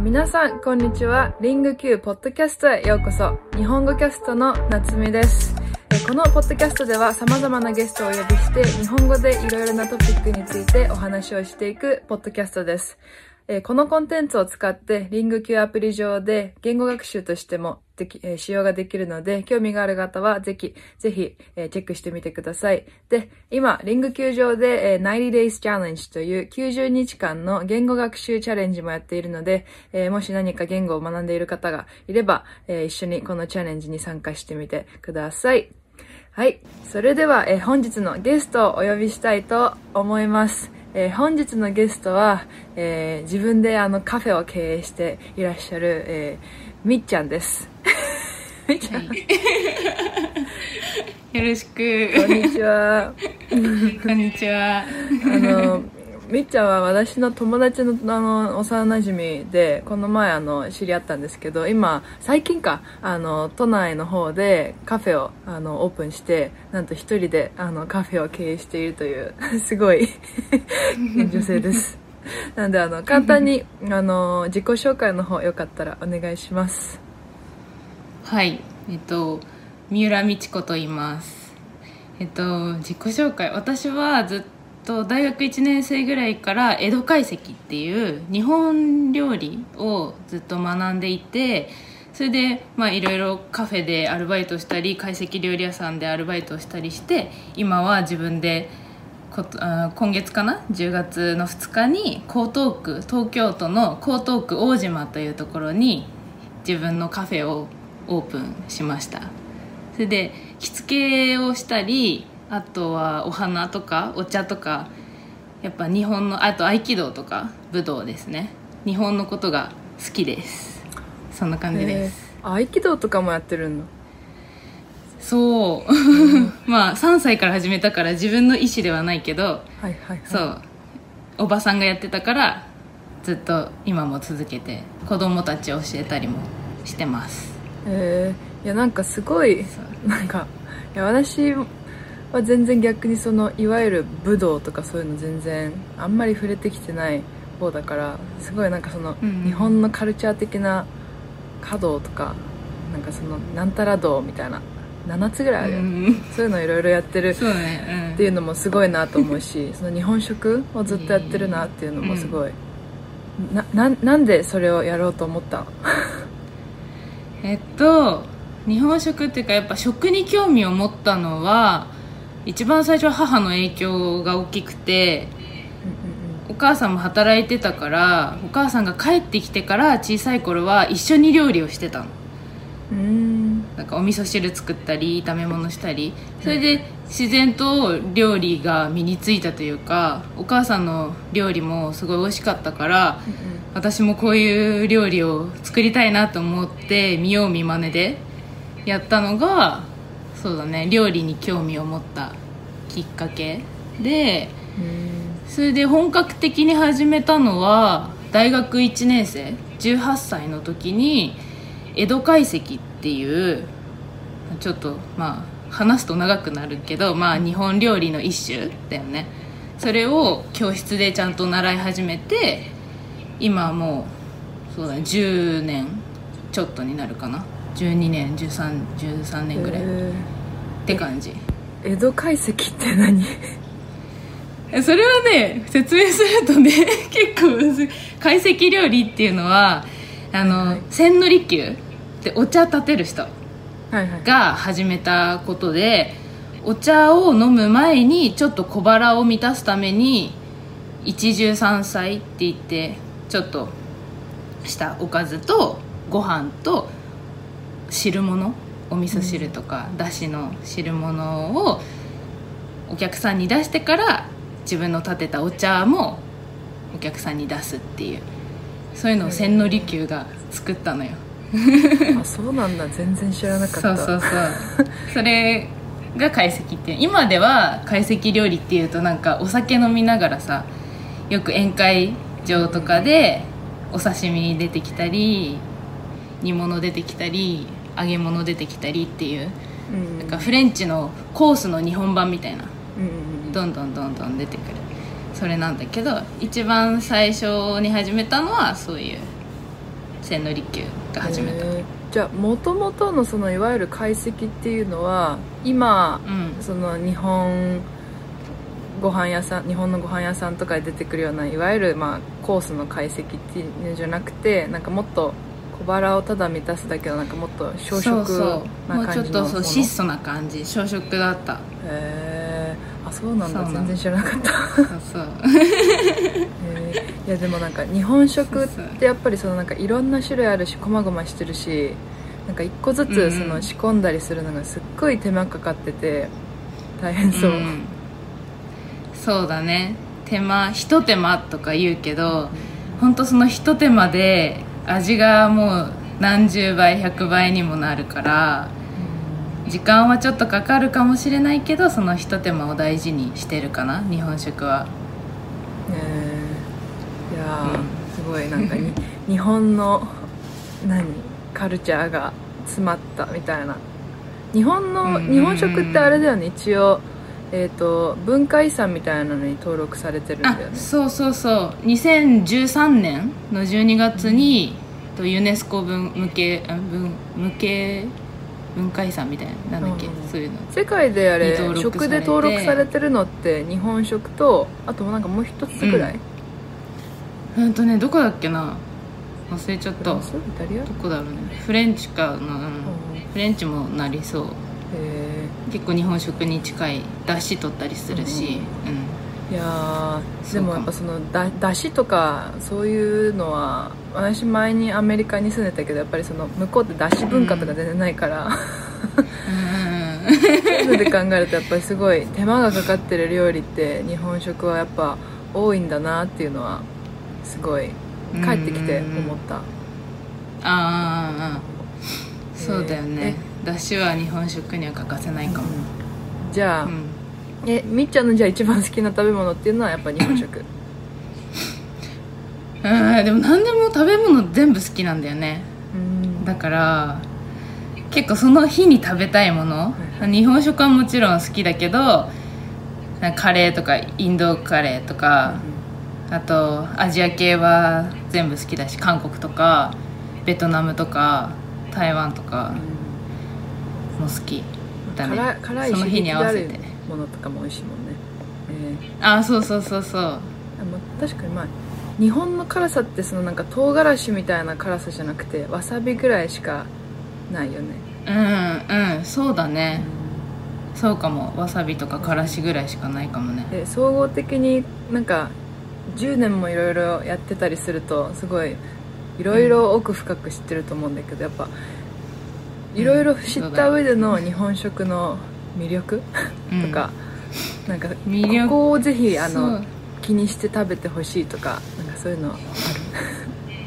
ー皆さん、こんにちは。リング Q ポッドキャストへようこそ。日本語キャストの夏美です。えこのポッドキャストでは様々なゲストをお呼びして、日本語でいろいろなトピックについてお話をしていくポッドキャストです。えこのコンテンツを使って、リング Q アプリ上で言語学習としてもでき、えー使用ができるので、興味がある方はぜひ、ぜひ、えーチェックしてみてください。で、今、リング Q 上で、えー90 days challenge という90日間の言語学習チャレンジもやっているので、えーもし何か言語を学んでいる方がいれば、えー一緒にこのチャレンジに参加してみてください。はい。それでは、えー本日のゲストをお呼びしたいと思います。えー本日のゲストは、えー自分であのカフェを経営していらっしゃる、えーみっちゃんです。みっちゃん、こ よろしく。んにちは。こんにちは。あの、みっちゃんは私の友達のあの幼馴染で、この前あの知り合ったんですけど、今、最近か、あの、都内の方でカフェをあのオープンして、なんと一人であのカフェを経営しているという、すごい女性です。なんであの、簡単にあの、自己紹介の方よかったらお願いします。はい。えっと、三浦美智子と言います。えっと、自己紹介。私はずっと大学1年生ぐらいから江戸懐石っていう日本料理をずっと学んでいて、それで、まあいろいろカフェでアルバイトしたり、懐石料理屋さんでアルバイトをしたりして、今は自分でことあ今月かな？10月の2日に江東区東京都の江東区大島というところに自分のカフェをオープンしました。それで着付けをしたりあとはお花とかお茶とかやっぱ日本のあと合気道とか武道ですね。日本のことが好きです。そんな感じです、えー。合気道とかもやってるの？そう。まあ3歳から始めたから自分の意思ではないけどはいはいはい。そう。おばさんがやってたからずっと今も続けて子供たち教えたりもしてますえー、いやなんかすごいなんかいや私は全然逆にそのいわゆる武道とかそういうの全然あんまり触れてきてない方だからすごいなんかその、うんうん。日本のカルチャー的な華道とかなんかそのなんたら道みたいな7つぐらいあるうんそういうのいろいろやってるっていうのもすごいなと思うしその日本食をずっとやってるなっていうのもすごい、な ななんでそれをやろうと思ったえっと日本食っていうかやっぱ食に興味を持ったのは一番最初は母の影響が大きくてお母さんも働いてたからお母さんが帰ってきてから小さい頃は一緒に料理をしてたのなんかお味噌汁作ったり炒め物したり。それで自然と料理が身についたというかお母さんの料理もすごい美味しかったから私もこういう料理を作りたいなと思って見よう見まねでやったのがそうだね料理に興味を持ったきっかけでうん。それで本格的に始めたのは大学1年生18歳の時に江戸懐石っていうちょっとまあ話すと長くなるけどまあ日本料理の一種だよね。それを教室でちゃんと習い始めて今はもうそうだね10年ちょっとになるかな。12年13 13年ぐらい。っえて感じ。ー江戸懐石って何？え それはね説明するとね 結構むずい。懐石料理っていうのはあの、はい。千利休ってお茶立てる人はいはい。が始めたことでお茶を飲む前にちょっと小腹を満たすために一汁三菜って言ってちょっとしたおかずとご飯と汁物お味噌汁とか、だしの汁物をお客さんに出してから自分の立てたお茶もお客さんに出すっていうそういうのを千利休が作ったのよあそうなんだ。全然知らなかった。そうそうそう。それが懐石って今では懐石料理っていうとなんかお酒飲みながらさよく宴会場とかでお刺身出てきたり煮物出てきたり揚げ物出てきたりっていううんなんかフレンチのコースの日本版みたいなうん。どんどんどんどん出てくる。それなんだけど一番最初に始めたのはそういう千利休が始めた、じゃあもともとのそのいわゆる解析っていうのは今うん。その日本ご飯屋さん日本のご飯屋さんとかで出てくるようないわゆるまあコースの解析っていうんじゃなくてなんかもっと小腹をただ満たすだけのなんかもっと小食そうそう。もうちょっとそう質素な感じ小食だった。へえあそうなんだ。全然知らなかった。そうそう。へーいやでもなんか日本食ってやっぱりそのなんかいろんな種類あるしこまごましてるしなんか一個ずつその仕込んだりするのがすっごい手間かかってて大変そう、ん。そうだね。手間ひと手間とか言うけど本当そのひと手間で味がもう何十倍100倍にもなるから時間はちょっとかかるかもしれないけどそのひと手間を大事にしてるかな日本食は。ねすごいなんかに 日本の何カルチャーが詰まったみたいな。日本の、うんうんうん日本食ってあれだよね。一応えー、と文化遺産みたいなのに登録されてるんだあよね。そうそうそう。2013年の12月に、とユネスコ文無形あ文無形文化遺産みたいななんだっけ、うんうんそういうの。世界であれ食で登録されてるのって日本食とあとなんかもう一つぐらい、うんとねどこだっけな？忘れちゃった。どこだろうね。フレンチかな、うん。うんフレンチもなりそう。へ結構日本食に近いだし取ったりするし、えいやーそうか。もでもやっぱそのだだしとかそういうのは私前にアメリカに住んでたけどやっぱりその向こうってだし文化とか全然ないから、うん、うん。そういうので考えるとやっぱりすごい手間がかかってる料理って日本食はやっぱ多いんだなっていうのはすごい帰ってきて思った、ああああそうだよね。だしは日本食には欠かせないかも、じゃあ、うん。えみっちゃんのじゃあ一番好きな食べ物っていうのはやっぱ日本食。うんでも何でも食べ物全部好きなんだよね。うん。だから結構その日に食べたいもの、日本食はもちろん好きだけどカレーとかインドカレーとか、あとアジア系は全部好きだし韓国とかベトナムとか台湾とかも好きだね。辛い辛いその日に合わせて。ものとかも美味しいもんね、えあそうそうそうそう。確かにまあ日本の辛さってそのなんか唐辛子みたいな辛さじゃなくてわさびぐらいしかないよね。うんうんそうだね。そうかも。わさびとかからしぐらいしかないかもね。で総合的になんか10年もいろいろやってたりするとすごいいろいろ奥深く知ってると思うんだけどやっぱいろいろ知った上での日本食の魅力？うん。とか、なんか魅力？ここをぜひあの気にして食べてほしいとかなんかそういうのある？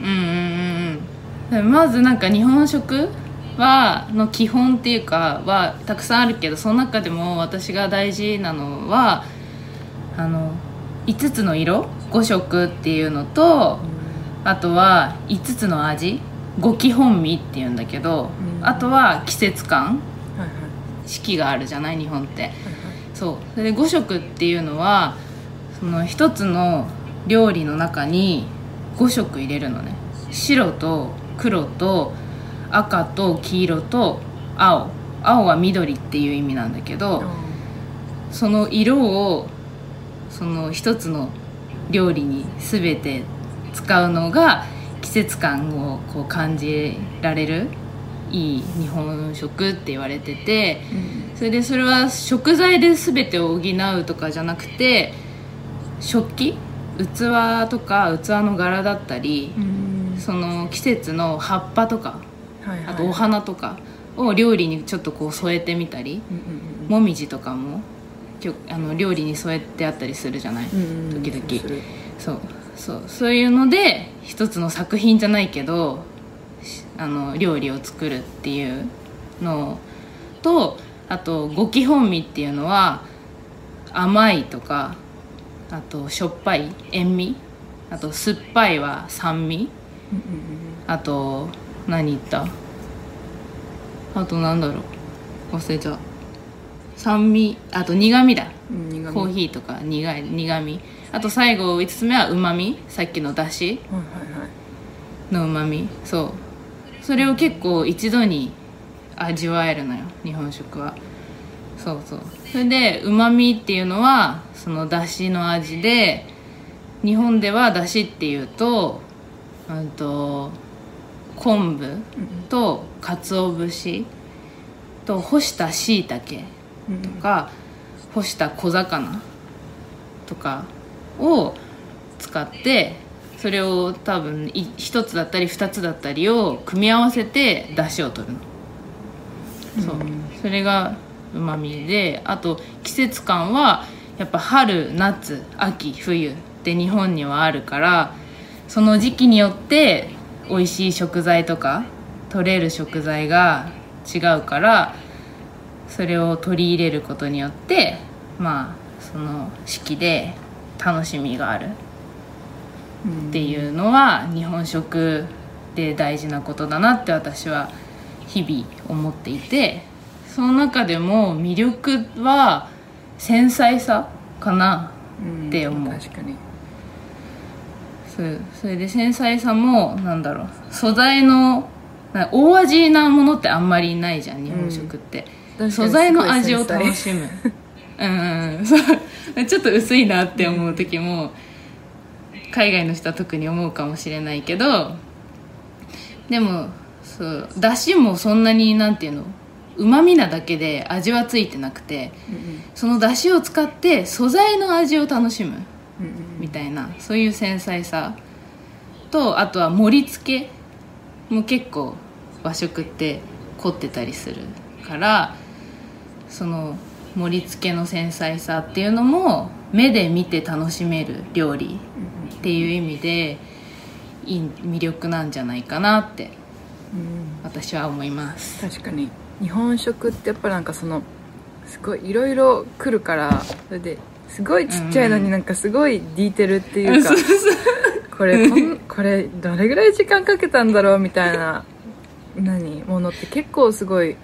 うんうんうんうん。まずなんか日本食はの基本っていうかはたくさんあるけどその中でも私が大事なのはあの5つの色？5色っていうのとあとは5つの味五基本味っていうんだけど、うん。あとは季節感四季があるじゃない日本って。そう。それで5色っていうのはその一つの料理の中に5色入れるのね。白と黒と赤と黄色と青。青は緑っていう意味なんだけどその色をその一つの料理に全て使うのが季節感をこう感じられるいい日本食って言われててうん。それでそれは食材で全てを補うとかじゃなくて食器？器とか器の柄だったりうん。その季節の葉っぱとかはいはい。あとお花とかを料理にちょっとこう添えてみたりうんうん。もみじとかもあの料理に添えてあったりするじゃない？時々。そう。そう。そういうので一つの作品じゃないけどしあの料理を作るっていうのとあと五基本味っていうのは甘いとかあとしょっぱい塩味あと酸っぱいは酸味あと何言った？あとなんだろう？忘れちゃう酸味あと苦味だ。うん苦味。コーヒーとか苦い苦味。あと最後5つ目はうまみさっきのだしのうまみそう。それを結構一度に味わえるのよ日本食は。そうそう。それでうまみっていうのはそのだしの味で日本ではだしっていうとうんと昆布と鰹節と干したしいたけとか干した小魚とかを使ってそれを多分い1つだったり2つだったりを組み合わせて出汁を取るの。そう。それがうまみであと季節感はやっぱ春夏秋冬って日本にはあるからその時期によって美味しい食材とか取れる食材が違うからそれを取り入れることによってまあその四季で楽しみがあるっていうのは日本食で大事なことだなって私は日々思っていてその中でも魅力は繊細さかなって思う。確かに。そうそれで繊細さもなんだろう素材のな大味なものってあんまりないじゃん日本食って、うん素材の味を楽しむ。うんうんそう。ちょっと薄いなって思う時も海外の人は特に思うかもしれないけどでもそうだしもそんなになんていうの？うまみなだけで味はついてなくてそのだしを使って素材の味を楽しむみたいなそういう繊細さ。とあとは盛り付けも結構和食って凝ってたりするからその盛り付けの繊細さっていうのも目で見て楽しめる料理っていう意味でいい魅力なんじゃないかなって私は思います。確かに。日本食ってやっぱなんかそのすごいいろいろ来るからそれですごいちっちゃいのになんかすごいディテールっていうか、これこんこれどれぐらい時間かけたんだろうみたいな何ものって結構すごい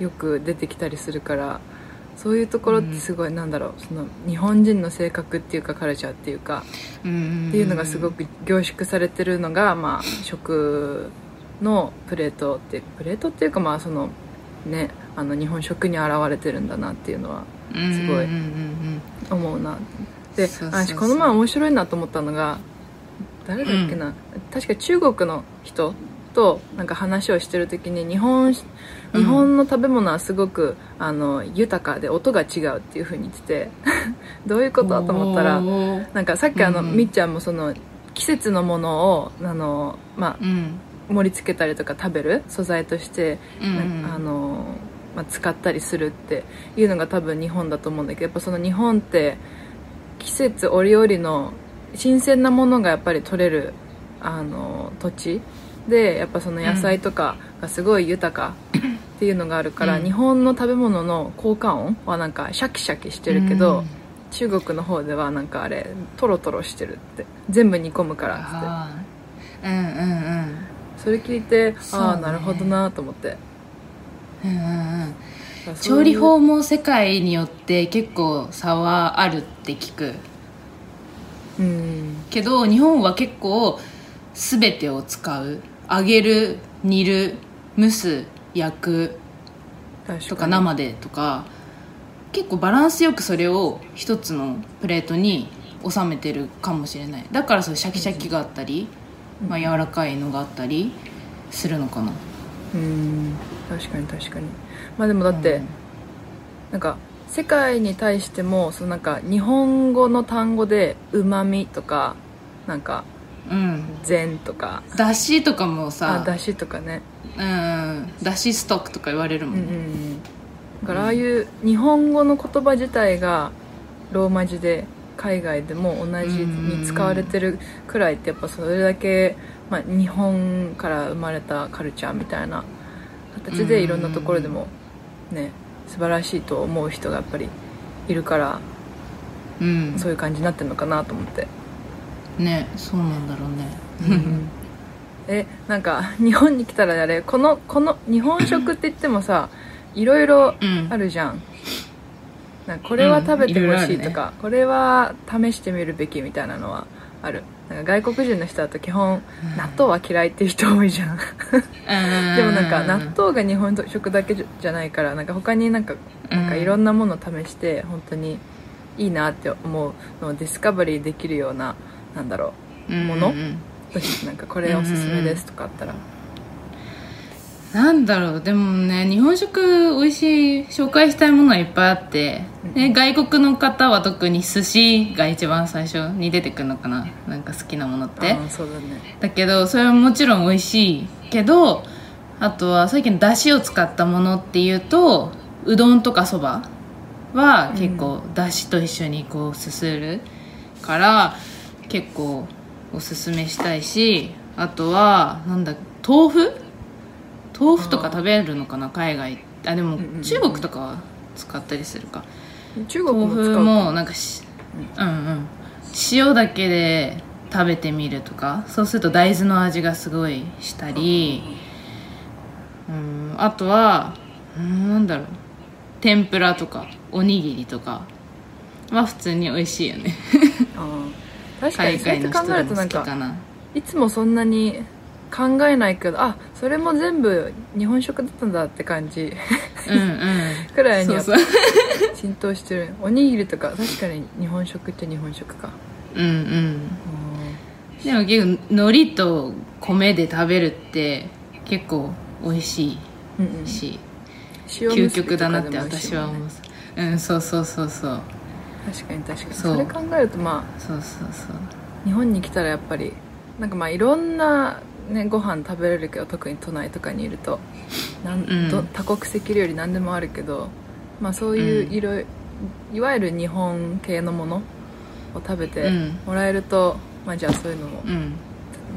よく出てきたりするからそういうところってすごい、なんだろうその日本人の性格っていうかカルチャーっていうかうんっていうのがすごく凝縮されてるのが、まあ、食のプレートってプレートっていうかまあそのねあの日本食に現れてるんだなっていうのはすごいうんうんうん思う。なで私この前面白いなと思ったのが誰だっけな、確か中国の人となんか話をしてる時に日本日本の食べ物はすごくあの豊かで音が違うっていうふうに言ってて どういうことと思ったらなんかさっきあの、うんみっちゃんもその季節のものをあの、まうん。あ、盛り付けたりとか食べる素材として、うんあのまあ、使ったりするっていうのが多分日本だと思うんだけどやっぱその日本って季節折々の新鮮なものがやっぱり取れるあの土地でやっぱその野菜とかがすごい豊かっていうのがあるから、うん。日本の食べ物の効果音はなんかシャキシャキしてるけど、うん。中国の方ではなんかあれトロトロしてるって全部煮込むからって。あー。うんうんそれ聞いて、ねああなるほどなと思って。うんうんうん。調理法も世界によって結構差はあるって聞く。うん。けど日本は結構全てを使う揚げる煮る蒸す焼くとか生でとか結構バランスよくそれを一つのプレートに収めてるかもしれない。だからそシャキシャキがあったり、まあ、柔らかいのがあったりするのかな。うん。確かに確かに。まあでもだって、うん。なんか世界に対してもそのなんか日本語の単語で「うまみ」とかなんかうん「禅」とか。だしとかもあさだしとかね。うん。だしストックとか言われるもうん。うん。うん。だからああいう日本語の言葉自体がローマ字で海外でも同じに使われてるくらいってやっぱそれだけ、まあ、日本から生まれたカルチャーみたいな形でいろん。なところでもね素晴らしいと思う人がやっぱりいるからうん。そういう感じになってるのかなと思って、ねそうなんだろうね。えなんか日本に来たらあれこのこの日本食って言ってもさいろいろうん。あるじゃん。なんかこれは食べてほしいとか、これは試してみるべきみたいなのはある。なんか外国人の人だと基本納豆は嫌いっていう人多いじゃん。でもなんか納豆が日本食だけじゃないからなんか他になんかなんかいろんなものを試して本当にいいなって思うのをディスカバリーできるようななんだろうもの、なんかこれおすすめですとかあったら、なんだろうでもね日本食美味しい紹介したいものはいっぱいあって、ね、外国の方は特に寿司が一番最初に出てくるのかななんか好きなものって。そうだね。だけどそれはもちろん美味しいけどあとは最近だしを使ったものっていうとうどんとかそばは結構だしと一緒にこうすするから結構おすすめしたいしあとはなんだ豆腐？豆腐とか食べるのかな海外。あでも中国とかは使ったりするか。中国豆腐もなんかし、うんうん。塩だけで食べてみるとかそうすると大豆の味がすごいしたりうんあとはうんなんだろう。天ぷらとかおにぎりとかは普通に美味しいよね。あー確かに海そうやって考えるとなんかいつもそんなに考えないけどあそれも全部日本食だったんだって感じ。うんうん。くらいにそうやっぱそう 浸透してる。おにぎりとか確かに日本食って日本食か。うんうん。でも結構海苔と米で食べるって結構美味しいうんうん。し、塩究極だなって私は思う。うんそうそうそうそう確かに確かに。それ考えるとまあそうそうそう。日本に来たらやっぱりなんかまあいろんなねご飯食べれるけど特に都内とかにいるとなん、うん。ど多国籍料理何でもあるけどまあそういううん。いろいいわゆる日本系のものを食べてうん。もらえると、まあじゃあそういうのもうん。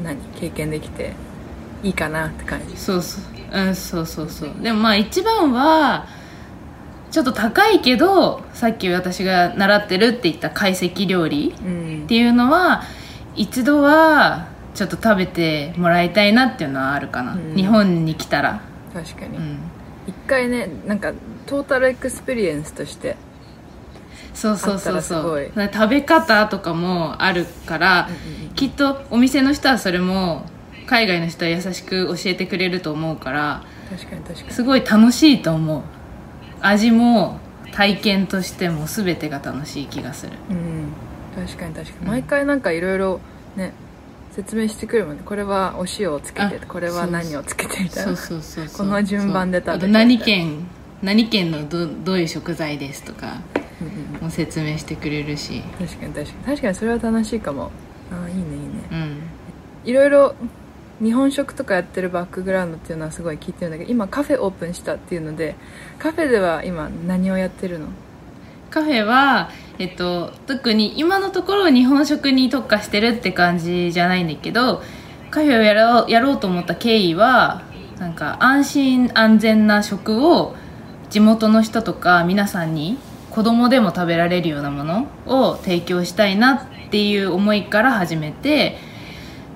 何経験できていいかなって感じ。そうそう。うんそうそうそう。でもまあ一番はちょっと高いけどさっき私が習ってるって言った懐石料理うん。っていうのは一度はちょっと食べてもらいたいなっていうのはあるかな、うん。日本に来たら。確かに。うん。一回ねなんか total experience としてそうそうそうそう。食べ方とかもあるから、きっとお店の人はそれも海外の人は優しく教えてくれると思うから確かに確かに。すごい楽しいと思う味も体験としても全てが楽しい気がする。うん確かに確かに。毎回なんかいろいろね説明してくるもんね。これはお塩をつけてあこれは何をつけてみたいそうなそうそうそう。この順番で食べて何県何県のどどういう食材ですとかうんうんも説明してくれるし。確かに確かに。確かにそれは楽しいかも。ああいいねいいね。うん。いろいろ日本食とかやってるバックグラウンドっていうのはすごい聞いてるんだけど今カフェオープンしたっていうのでカフェでは今何をやってるの？カフェは、えっと、特に今のところ日本食に特化してるって感じじゃないんだけどカフェをやろうやろうと思った経緯はなんか安心安全な食を地元の人とか皆さんに子供でも食べられるようなものを提供したいなっていう思いから始めて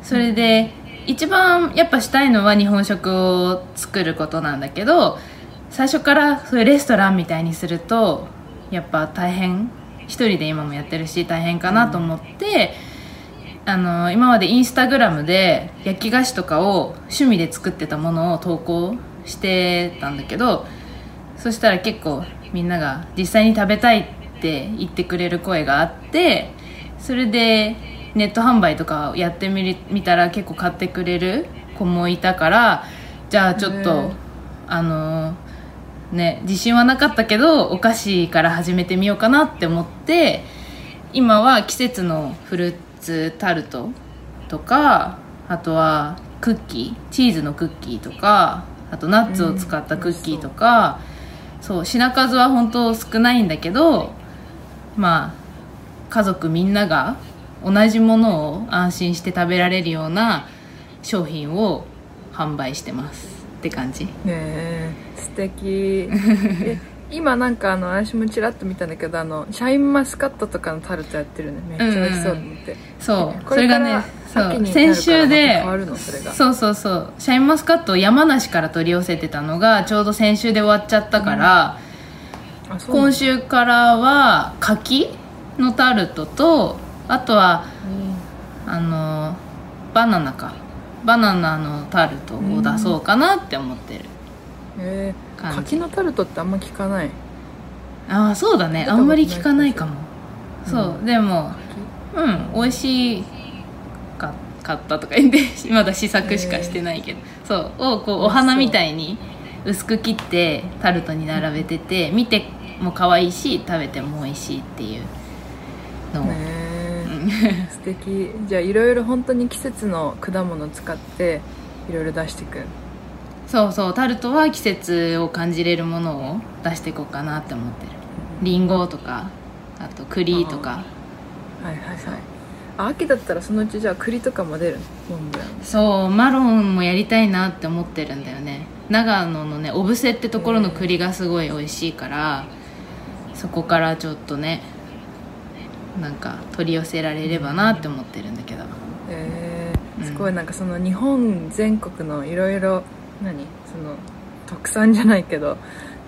それで一番やっぱしたいのは日本食を作ることなんだけど最初からそういうレストランみたいにするとやっぱ大変一人で今もやってるし大変かなと思って、あの今までインスタグラムで焼き菓子とかを趣味で作ってたものを投稿してたんだけどそしたら結構みんなが実際に食べたいって言ってくれる声があってそれでネット販売とかをやってみる見たら結構買ってくれる子もいたからじゃあちょっとあのね自信はなかったけどお菓子から始めてみようかなって思って今は季節のフルーツタルトとかあとはクッキーチーズのクッキーとかあとナッツを使ったクッキーとか、そう品数は本当少ないんだけどまあ家族みんなが同じものを安心して食べられるような商品を販売してますって感じ。ねえ素敵。え今なんかあの私もちらっと見たんだけどあのシャインマスカットとかのタルトやってるね。めっちゃ美味しそうと思って、そう。これからそれがねそう。先週でそうそうそう。シャインマスカットを山梨から取り寄せてたのがちょうど先週で終わっちゃったから、うなんだ。今週からは柿のタルトとあとはあのバナナか。バナナのタルトを出そうかなって思ってる。えー、柿のタルトってあんま聞かない。ああそうだね。あんまり聞かないかも。そう、うでもうん美味しかかったとか言って まだ試作しかしてないけど、そう。をこうお花みたいに薄く切ってタルトに並べてて見ても可愛いし食べても美味しいっていうのを、ねえ 素敵。じゃあいろいろ本当に季節の果物を使っていろいろ出していく。そうそうタルトは季節を感じれるものを出していこうかなって思ってる。りんごとかあと栗とか。はいはいはい。あ秋だったらそのうちじゃあ栗とかも出るの？モンブラン。そうマロンもやりたいなって思ってるんだよね。長野のね小布施ってところの栗がすごい美味しいからそこからちょっとねなんか取り寄せられればなって思ってるんだけど。えうん。ー、すごいなんかその日本全国のいろいろ何？その特産じゃないけど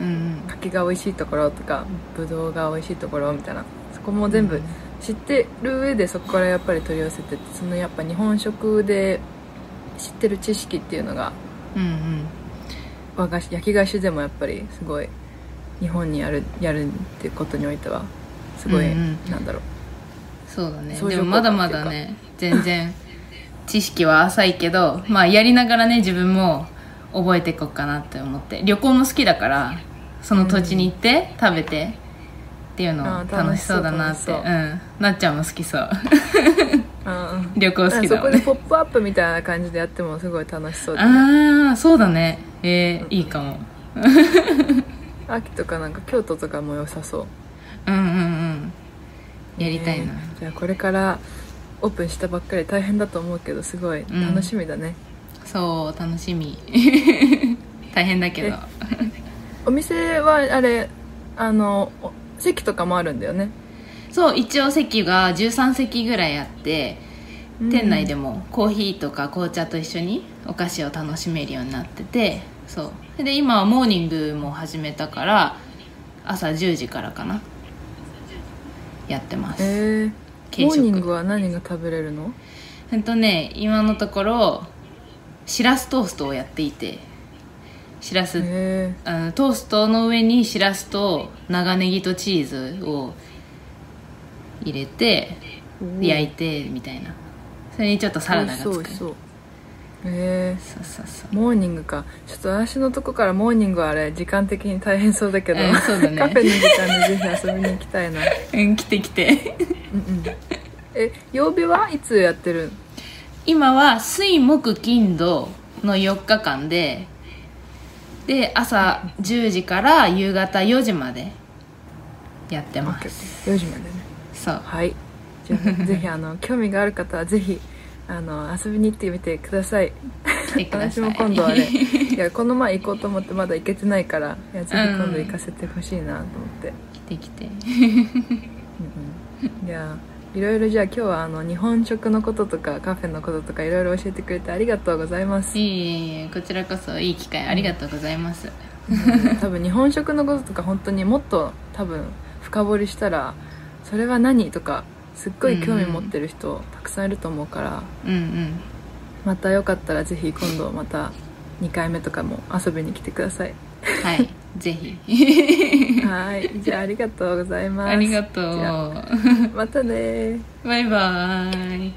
うんうん。柿が美味しいところとかぶどうが美味しいところみたいな。そこも全部知ってる上でそこからやっぱり取り寄せてそのやっぱ日本食で知ってる知識っていうのがうんうん。和菓子焼き菓子でもやっぱりすごい日本にやるやるってことにおいてはすごい、うん。なんだろうそうだね。でもまだまだね全然知識は浅いけどまあやりながらね自分も覚えていこうかなって思って。旅行も好きだからその土地に行って食べてっていうの楽しそうだなって。うう。ん。なっちゃんも好きそう。うん 旅行好きだね。こでポップアップみたいな感じでやってもすごい楽しそうだね。ああそうだね。えー、いいかも。秋とかなんか京都とかも良さそう。うんうんうんやりたいな、ねじゃあこれからオープンしたばっかり大変だと思うけどすごい楽しみだね、そう楽しみ。大変だけど。お店はあれあのお席とかもあるんだよね。そう一応席が13席ぐらいあってうん。店内でもコーヒーとか紅茶と一緒にお菓子を楽しめるようになっててそう。で今はモーニングも始めたから朝10時からかなやってます。えー、モーニングは何が食べれるの？えっとね今のところしらすトーストをやっていてしらすえあのトーストの上にしらすと長ネギとチーズを入れてー、焼いてみたいな。それにちょっとサラダがつく美味しそう美味しそうえそう。そうそうー、モーニングか。ちょっと私のとこからモーニングはあれ時間的に大変そうだけど、うんそうだね。カフェの時間でぜひ遊びに行きたいな。うん来て来て。うんうん。え曜日はいつやってる？今は水木金土の4日間でで朝10時から夕方4時までやってます。4時までね。そう。はい。じゃあぜひあの興味がある方はぜひあの遊びに行ってみてください。私も今度はね いやこの前行こうと思ってまだ行けてないからいやぜひ今度行かせてほしいなと思って、来て来て。うんうん、いやいろいろじゃあ今日はあの日本食のこととかカフェのこととかいろいろ教えてくれてありがとうございます。いえこちらこそいい機会ありがとうございます。うん。多分日本食のこととか本当にもっと多分深掘りしたらそれは何とかすっごい興味持ってる人たくさんいると思うから、うんうん。またよかったらぜひ今度また2回目とかも遊びに来てください。はい ぜひ。はいじゃあありがとうございます。ありがとう。またねバイバーイ